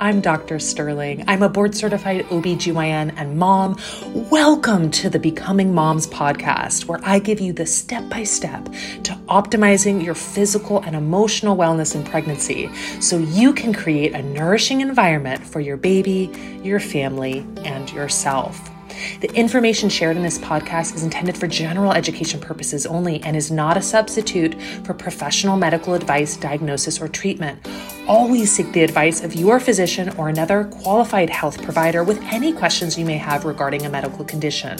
I'm Dr. Sterling. I'm a board certified OBGYN and mom. Welcome to the Becoming Moms podcast, where I give you the step by step to optimizing your physical and emotional wellness in pregnancy so you can create a nourishing environment for your baby, your family, and yourself. The information shared in this podcast is intended for general education purposes only and is not a substitute for professional medical advice, diagnosis, or treatment. Always seek the advice of your physician or another qualified health provider with any questions you may have regarding a medical condition.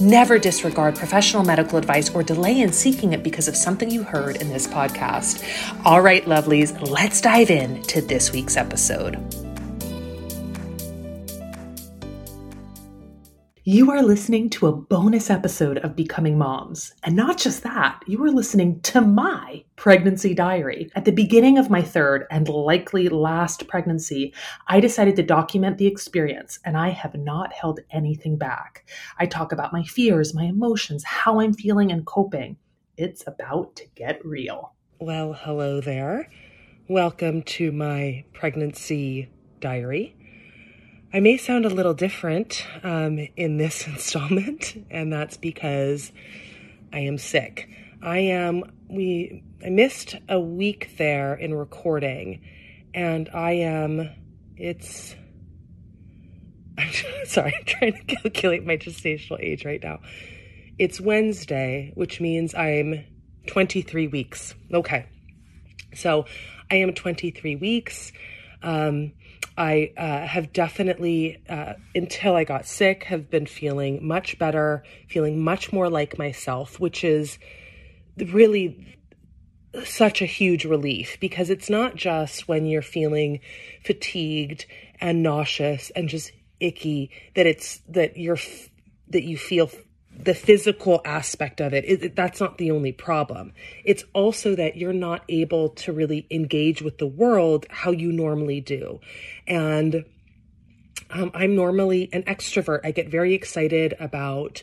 Never disregard professional medical advice or delay in seeking it because of something you heard in this podcast. All right, lovelies, let's dive in to this week's episode. You are listening to a bonus episode of Becoming Moms. And not just that, you are listening to my pregnancy diary. At the beginning of my third and likely last pregnancy, I decided to document the experience, and I have not held anything back. I talk about my fears, my emotions, how I'm feeling and coping. It's about to get real. Well, hello there. Welcome to my pregnancy diary. I may sound a little different um, in this installment, and that's because I am sick. I am, we, I missed a week there in recording, and I am, it's, I'm sorry, I'm trying to calculate my gestational age right now. It's Wednesday, which means I'm 23 weeks. Okay. So I am 23 weeks. Um, I uh, have definitely, uh, until I got sick, have been feeling much better, feeling much more like myself, which is really such a huge relief because it's not just when you're feeling fatigued and nauseous and just icky that it's that you're that you feel the physical aspect of it, it, that's not the only problem. It's also that you're not able to really engage with the world how you normally do. And um, I'm normally an extrovert. I get very excited about,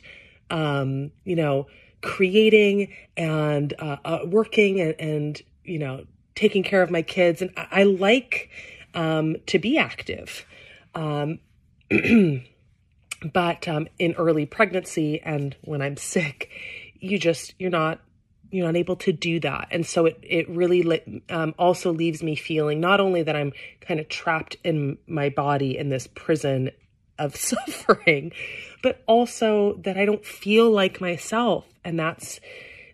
um, you know, creating and uh, uh, working and, and, you know, taking care of my kids. And I, I like um, to be active. But um, in early pregnancy and when I'm sick, you just you're not you're not able to do that, and so it it really um, also leaves me feeling not only that I'm kind of trapped in my body in this prison of suffering, but also that I don't feel like myself, and that's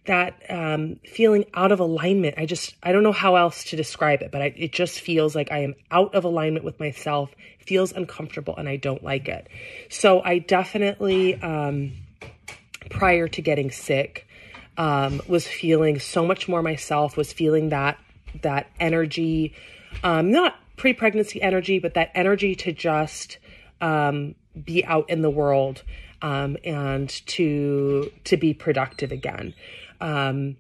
that um, feeling out of alignment. I just, I don't know how else to describe it, but I, it just feels like I am out of alignment with myself, feels uncomfortable, and I don't like it. So I definitely, um, prior to getting sick, um, was feeling so much more myself, was feeling that, that energy, um, not pre pregnancy energy, but that energy to just um, be out in the world. Um, and to to be productive again um,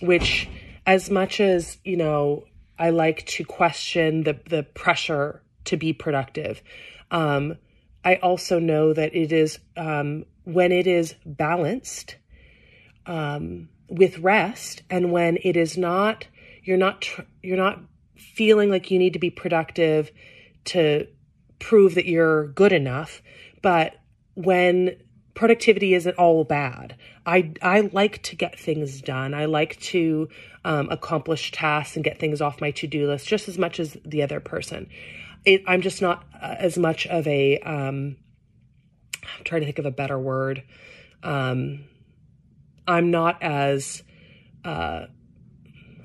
which as much as you know i like to question the the pressure to be productive um, i also know that it is um, when it is balanced um, with rest and when it is not you're not tr- you're not feeling like you need to be productive to prove that you're good enough but when productivity isn't all bad. I I like to get things done. I like to um, accomplish tasks and get things off my to do list just as much as the other person. It, I'm just not uh, as much of a. Um, I'm trying to think of a better word. Um, I'm not as. Uh,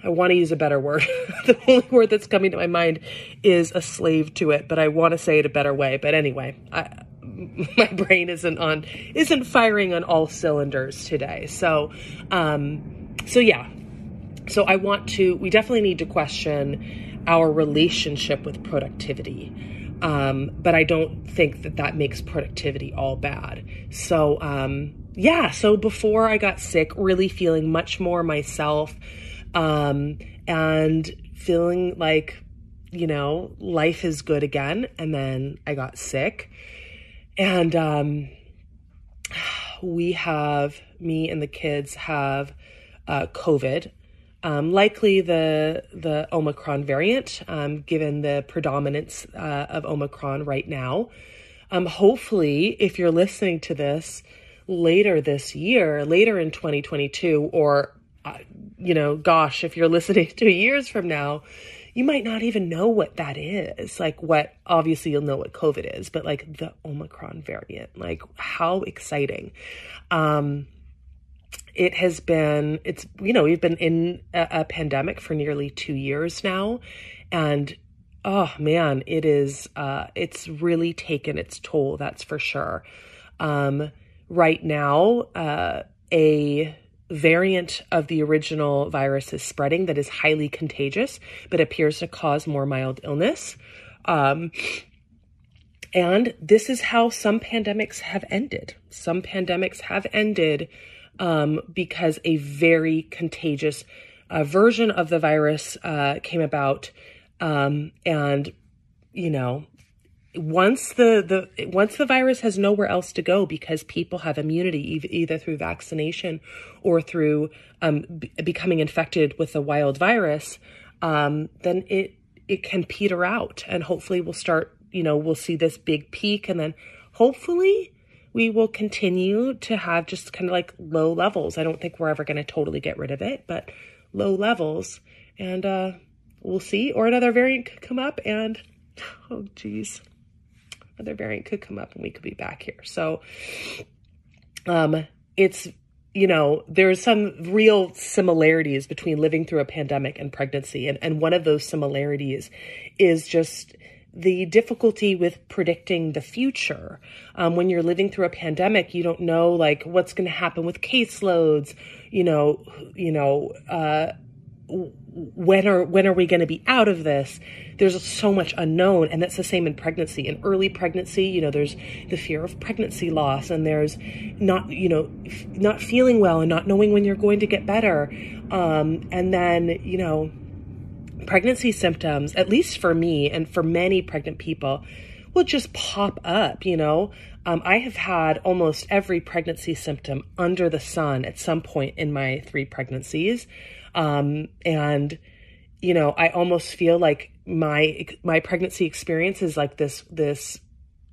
I want to use a better word. the only word that's coming to my mind is a slave to it, but I want to say it a better way. But anyway, I, my brain isn't on isn't firing on all cylinders today. So um so yeah. So I want to we definitely need to question our relationship with productivity. Um, but I don't think that that makes productivity all bad. So, um, yeah, so before I got sick, really feeling much more myself, um, and feeling like, you know, life is good again. And then I got sick and um, we have, me and the kids have uh, COVID. Um, likely the the Omicron variant, um, given the predominance uh, of Omicron right now. Um, hopefully, if you're listening to this later this year, later in 2022, or uh, you know, gosh, if you're listening to years from now, you might not even know what that is. Like, what obviously you'll know what COVID is, but like the Omicron variant, like how exciting. Um, it has been, it's, you know, we've been in a, a pandemic for nearly two years now. And oh man, it is, uh, it's really taken its toll, that's for sure. Um, right now, uh, a variant of the original virus is spreading that is highly contagious, but appears to cause more mild illness. Um, and this is how some pandemics have ended. Some pandemics have ended um, because a very contagious uh, version of the virus uh, came about. Um, and, you know, once the, the once the virus has nowhere else to go because people have immunity either through vaccination or through um, b- becoming infected with the wild virus, um, then it it can peter out, and hopefully we'll start. You know, we'll see this big peak, and then hopefully we will continue to have just kind of like low levels. I don't think we're ever going to totally get rid of it, but low levels, and uh, we'll see. Or another variant could come up, and oh geez another variant could come up and we could be back here. So um, it's, you know, there's some real similarities between living through a pandemic and pregnancy. And, and one of those similarities is just the difficulty with predicting the future. Um, when you're living through a pandemic, you don't know like what's going to happen with caseloads, you know, you know, uh, when are when are we going to be out of this? There's so much unknown and that's the same in pregnancy. In early pregnancy you know there's the fear of pregnancy loss and there's not you know not feeling well and not knowing when you're going to get better. Um, and then you know pregnancy symptoms at least for me and for many pregnant people will just pop up you know um, I have had almost every pregnancy symptom under the sun at some point in my three pregnancies. Um, and, you know, I almost feel like my, my pregnancy experience is like this, this,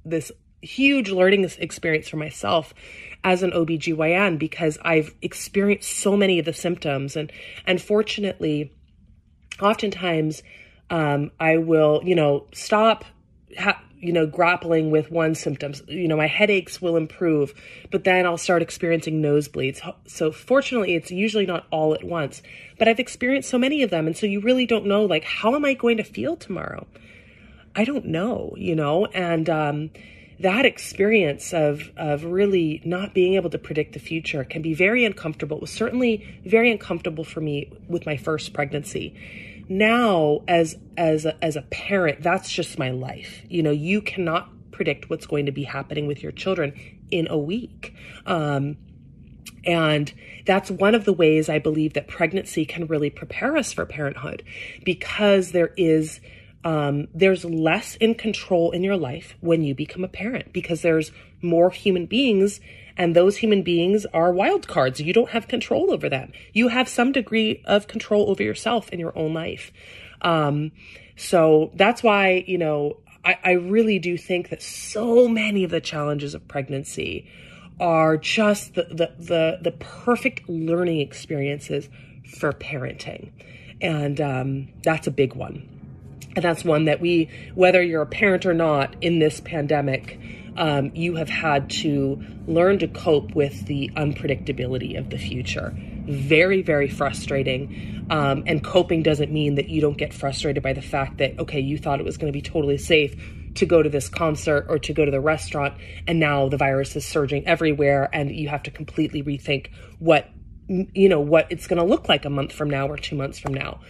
this huge learning experience for myself as an OBGYN because I've experienced so many of the symptoms and, and fortunately, oftentimes, um, I will, you know, stop, ha- you know, grappling with one symptoms. You know, my headaches will improve, but then I'll start experiencing nosebleeds. So fortunately, it's usually not all at once, but I've experienced so many of them. And so you really don't know, like, how am I going to feel tomorrow? I don't know, you know, and, um, that experience of of really not being able to predict the future can be very uncomfortable. It was certainly very uncomfortable for me with my first pregnancy now as as a, as a parent that's just my life. You know you cannot predict what's going to be happening with your children in a week. Um, and that's one of the ways I believe that pregnancy can really prepare us for parenthood because there is um, there's less in control in your life when you become a parent because there's more human beings and those human beings are wild cards. You don't have control over them. You have some degree of control over yourself in your own life. Um, so that's why, you know, I, I really do think that so many of the challenges of pregnancy are just the, the, the, the perfect learning experiences for parenting. And um, that's a big one. And that's one that we, whether you're a parent or not in this pandemic, um, you have had to learn to cope with the unpredictability of the future. Very, very frustrating. Um, and coping doesn't mean that you don't get frustrated by the fact that, okay, you thought it was going to be totally safe to go to this concert or to go to the restaurant, and now the virus is surging everywhere, and you have to completely rethink what you know what it's going to look like a month from now or two months from now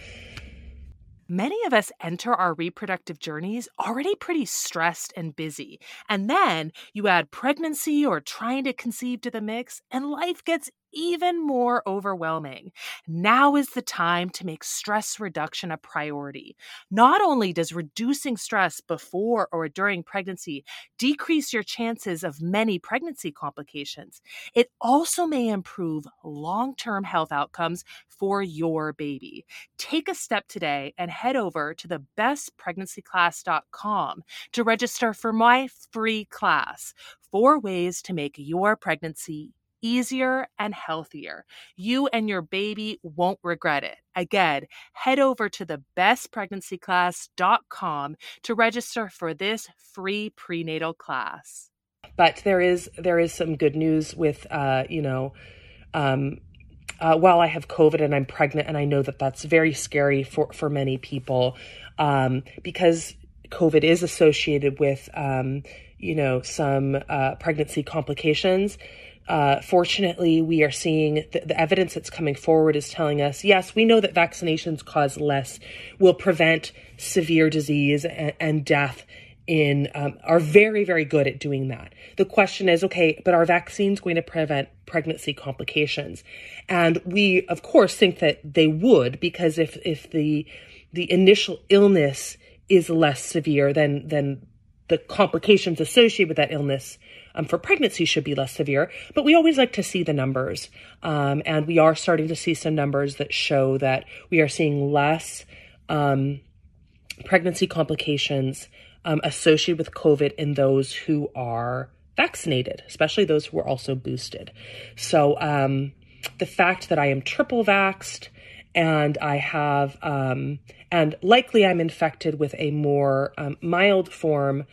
Many of us enter our reproductive journeys already pretty stressed and busy. And then you add pregnancy or trying to conceive to the mix, and life gets even more overwhelming. Now is the time to make stress reduction a priority. Not only does reducing stress before or during pregnancy decrease your chances of many pregnancy complications, it also may improve long term health outcomes for your baby. Take a step today and head over to the bestpregnancyclass.com to register for my free class Four ways to make your pregnancy easier and healthier. You and your baby won't regret it. Again, head over to the bestpregnancyclass.com to register for this free prenatal class. But there is there is some good news with uh, you know um, uh, while I have COVID and I'm pregnant, and I know that that's very scary for for many people um, because COVID is associated with um, you know, some uh, pregnancy complications. Uh, fortunately, we are seeing th- the evidence that's coming forward is telling us yes, we know that vaccinations cause less, will prevent severe disease and, and death. In um, are very very good at doing that. The question is, okay, but are vaccines going to prevent pregnancy complications? And we, of course, think that they would because if if the the initial illness is less severe than than the complications associated with that illness um, for pregnancy should be less severe. But we always like to see the numbers. Um, and we are starting to see some numbers that show that we are seeing less um, pregnancy complications um, associated with COVID in those who are vaccinated, especially those who are also boosted. So um, the fact that I am triple vaxed and I have, um, and likely I'm infected with a more um, mild form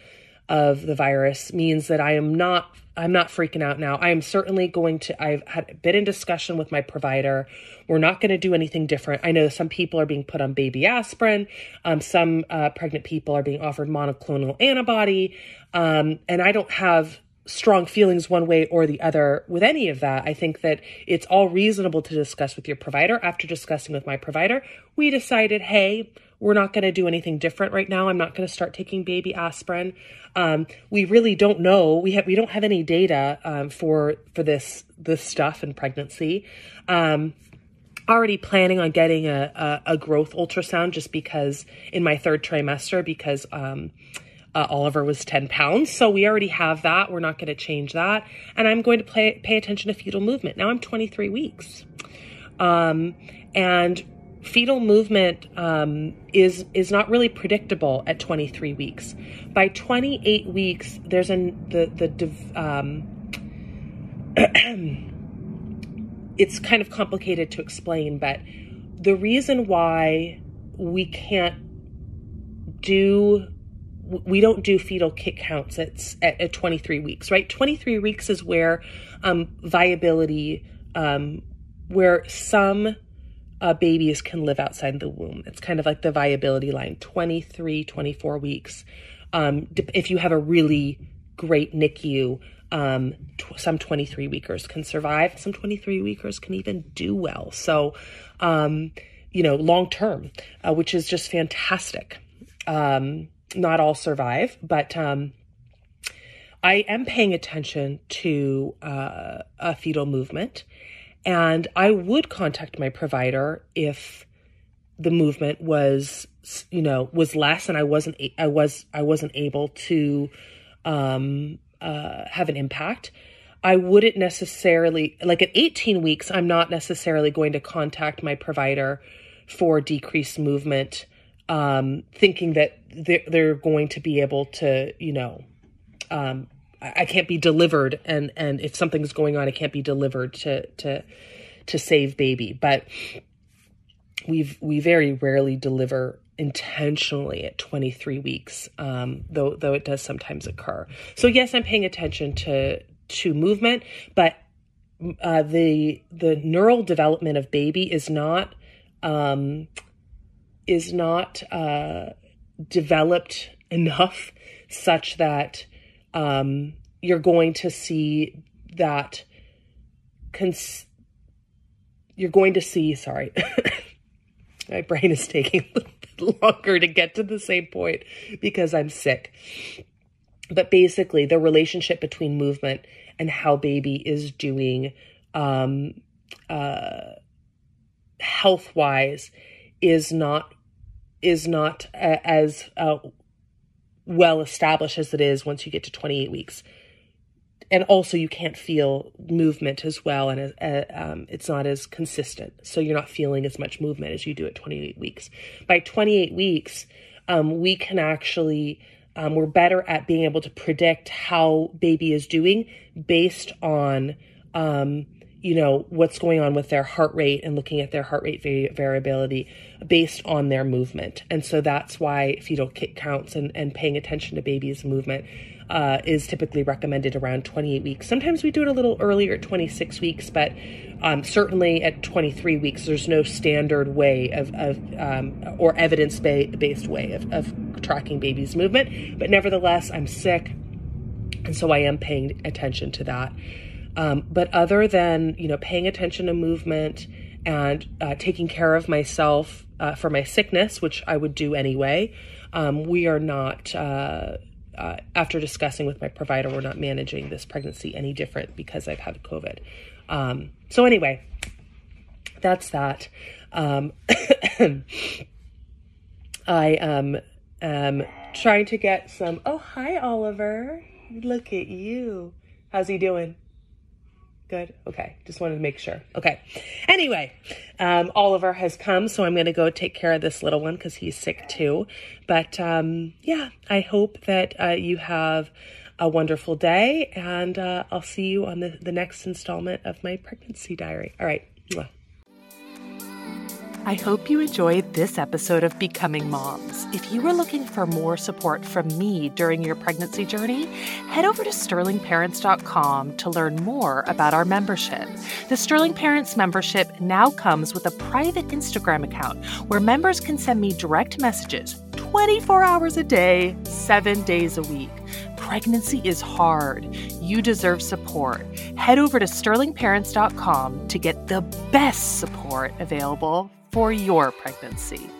of the virus means that I am not I'm not freaking out now. I am certainly going to I've had been in discussion with my provider. We're not going to do anything different. I know some people are being put on baby aspirin. Um, some uh, pregnant people are being offered monoclonal antibody. Um, and I don't have strong feelings one way or the other with any of that. I think that it's all reasonable to discuss with your provider. After discussing with my provider, we decided, hey, we're not going to do anything different right now. I'm not going to start taking baby aspirin. Um, we really don't know. We have we don't have any data um, for for this this stuff in pregnancy. Um, already planning on getting a, a, a growth ultrasound just because in my third trimester because um, uh, Oliver was 10 pounds. So we already have that. We're not going to change that. And I'm going to pay, pay attention to fetal movement. Now I'm 23 weeks. Um, and fetal movement um, is is not really predictable at 23 weeks. By 28 weeks, there's an the the um, it's kind of complicated to explain, but the reason why we can't do we don't do fetal kick counts at, at, at 23 weeks, right? 23 weeks is where um, viability, um, where some uh, babies can live outside the womb. It's kind of like the viability line 23, 24 weeks. Um, if you have a really great NICU, um, some 23 weekers can survive. Some 23 weekers can even do well. So, um, you know, long term, uh, which is just fantastic. Um, not all survive, but um, I am paying attention to uh, a fetal movement, and I would contact my provider if the movement was, you know, was less, and I wasn't, I was, I wasn't able to um, uh, have an impact. I wouldn't necessarily like at 18 weeks. I'm not necessarily going to contact my provider for decreased movement um, thinking that they're, they're going to be able to, you know, um, I, can't be delivered, and and if something's going on, it can't be delivered to to to save baby. But we've we very rarely deliver intentionally at 23 weeks, um, though though it does sometimes occur. So yes, I'm paying attention to to movement, but uh, the the neural development of baby is not um, is not uh, developed enough such that um, you're going to see that cons- you're going to see sorry my brain is taking a little bit longer to get to the same point because i'm sick. But basically the relationship between movement and how baby is doing um, uh, health wise is not is not as uh, well established as it is once you get to 28 weeks. And also you can't feel movement as well and uh, um, it's not as consistent. So you're not feeling as much movement as you do at 28 weeks. By 28 weeks um, we can actually um, we're better at being able to predict how baby is doing based on um, you know what's going on with their heart rate and looking at their heart rate variability based on their movement. And so that's why fetal kick counts and, and paying attention to baby's movement uh, is typically recommended around 28 weeks. Sometimes we do it a little earlier at 26 weeks but um, certainly at 23 weeks there's no standard way of, of um, or evidence-based way of, of tracking baby's movement. But nevertheless i'm sick and so i am paying attention to that um, but other than you know paying attention to movement and uh, taking care of myself uh, for my sickness, which I would do anyway, um, we are not. Uh, uh after discussing with my provider, we're not managing this pregnancy any different because I've had COVID. Um, so anyway, that's that. Um, I am um, trying to get some. Oh, hi, Oliver. Look at you. How's he doing? Good. Okay. Just wanted to make sure. Okay. Anyway, um, Oliver has come, so I'm going to go take care of this little one because he's sick too. But um, yeah, I hope that uh, you have a wonderful day, and uh, I'll see you on the, the next installment of my pregnancy diary. All right. Mwah. I hope you enjoyed this episode of Becoming Moms. If you are looking for more support from me during your pregnancy journey, head over to sterlingparents.com to learn more about our membership. The Sterling Parents membership now comes with a private Instagram account where members can send me direct messages 24 hours a day, seven days a week. Pregnancy is hard. You deserve support. Head over to sterlingparents.com to get the best support available for your pregnancy.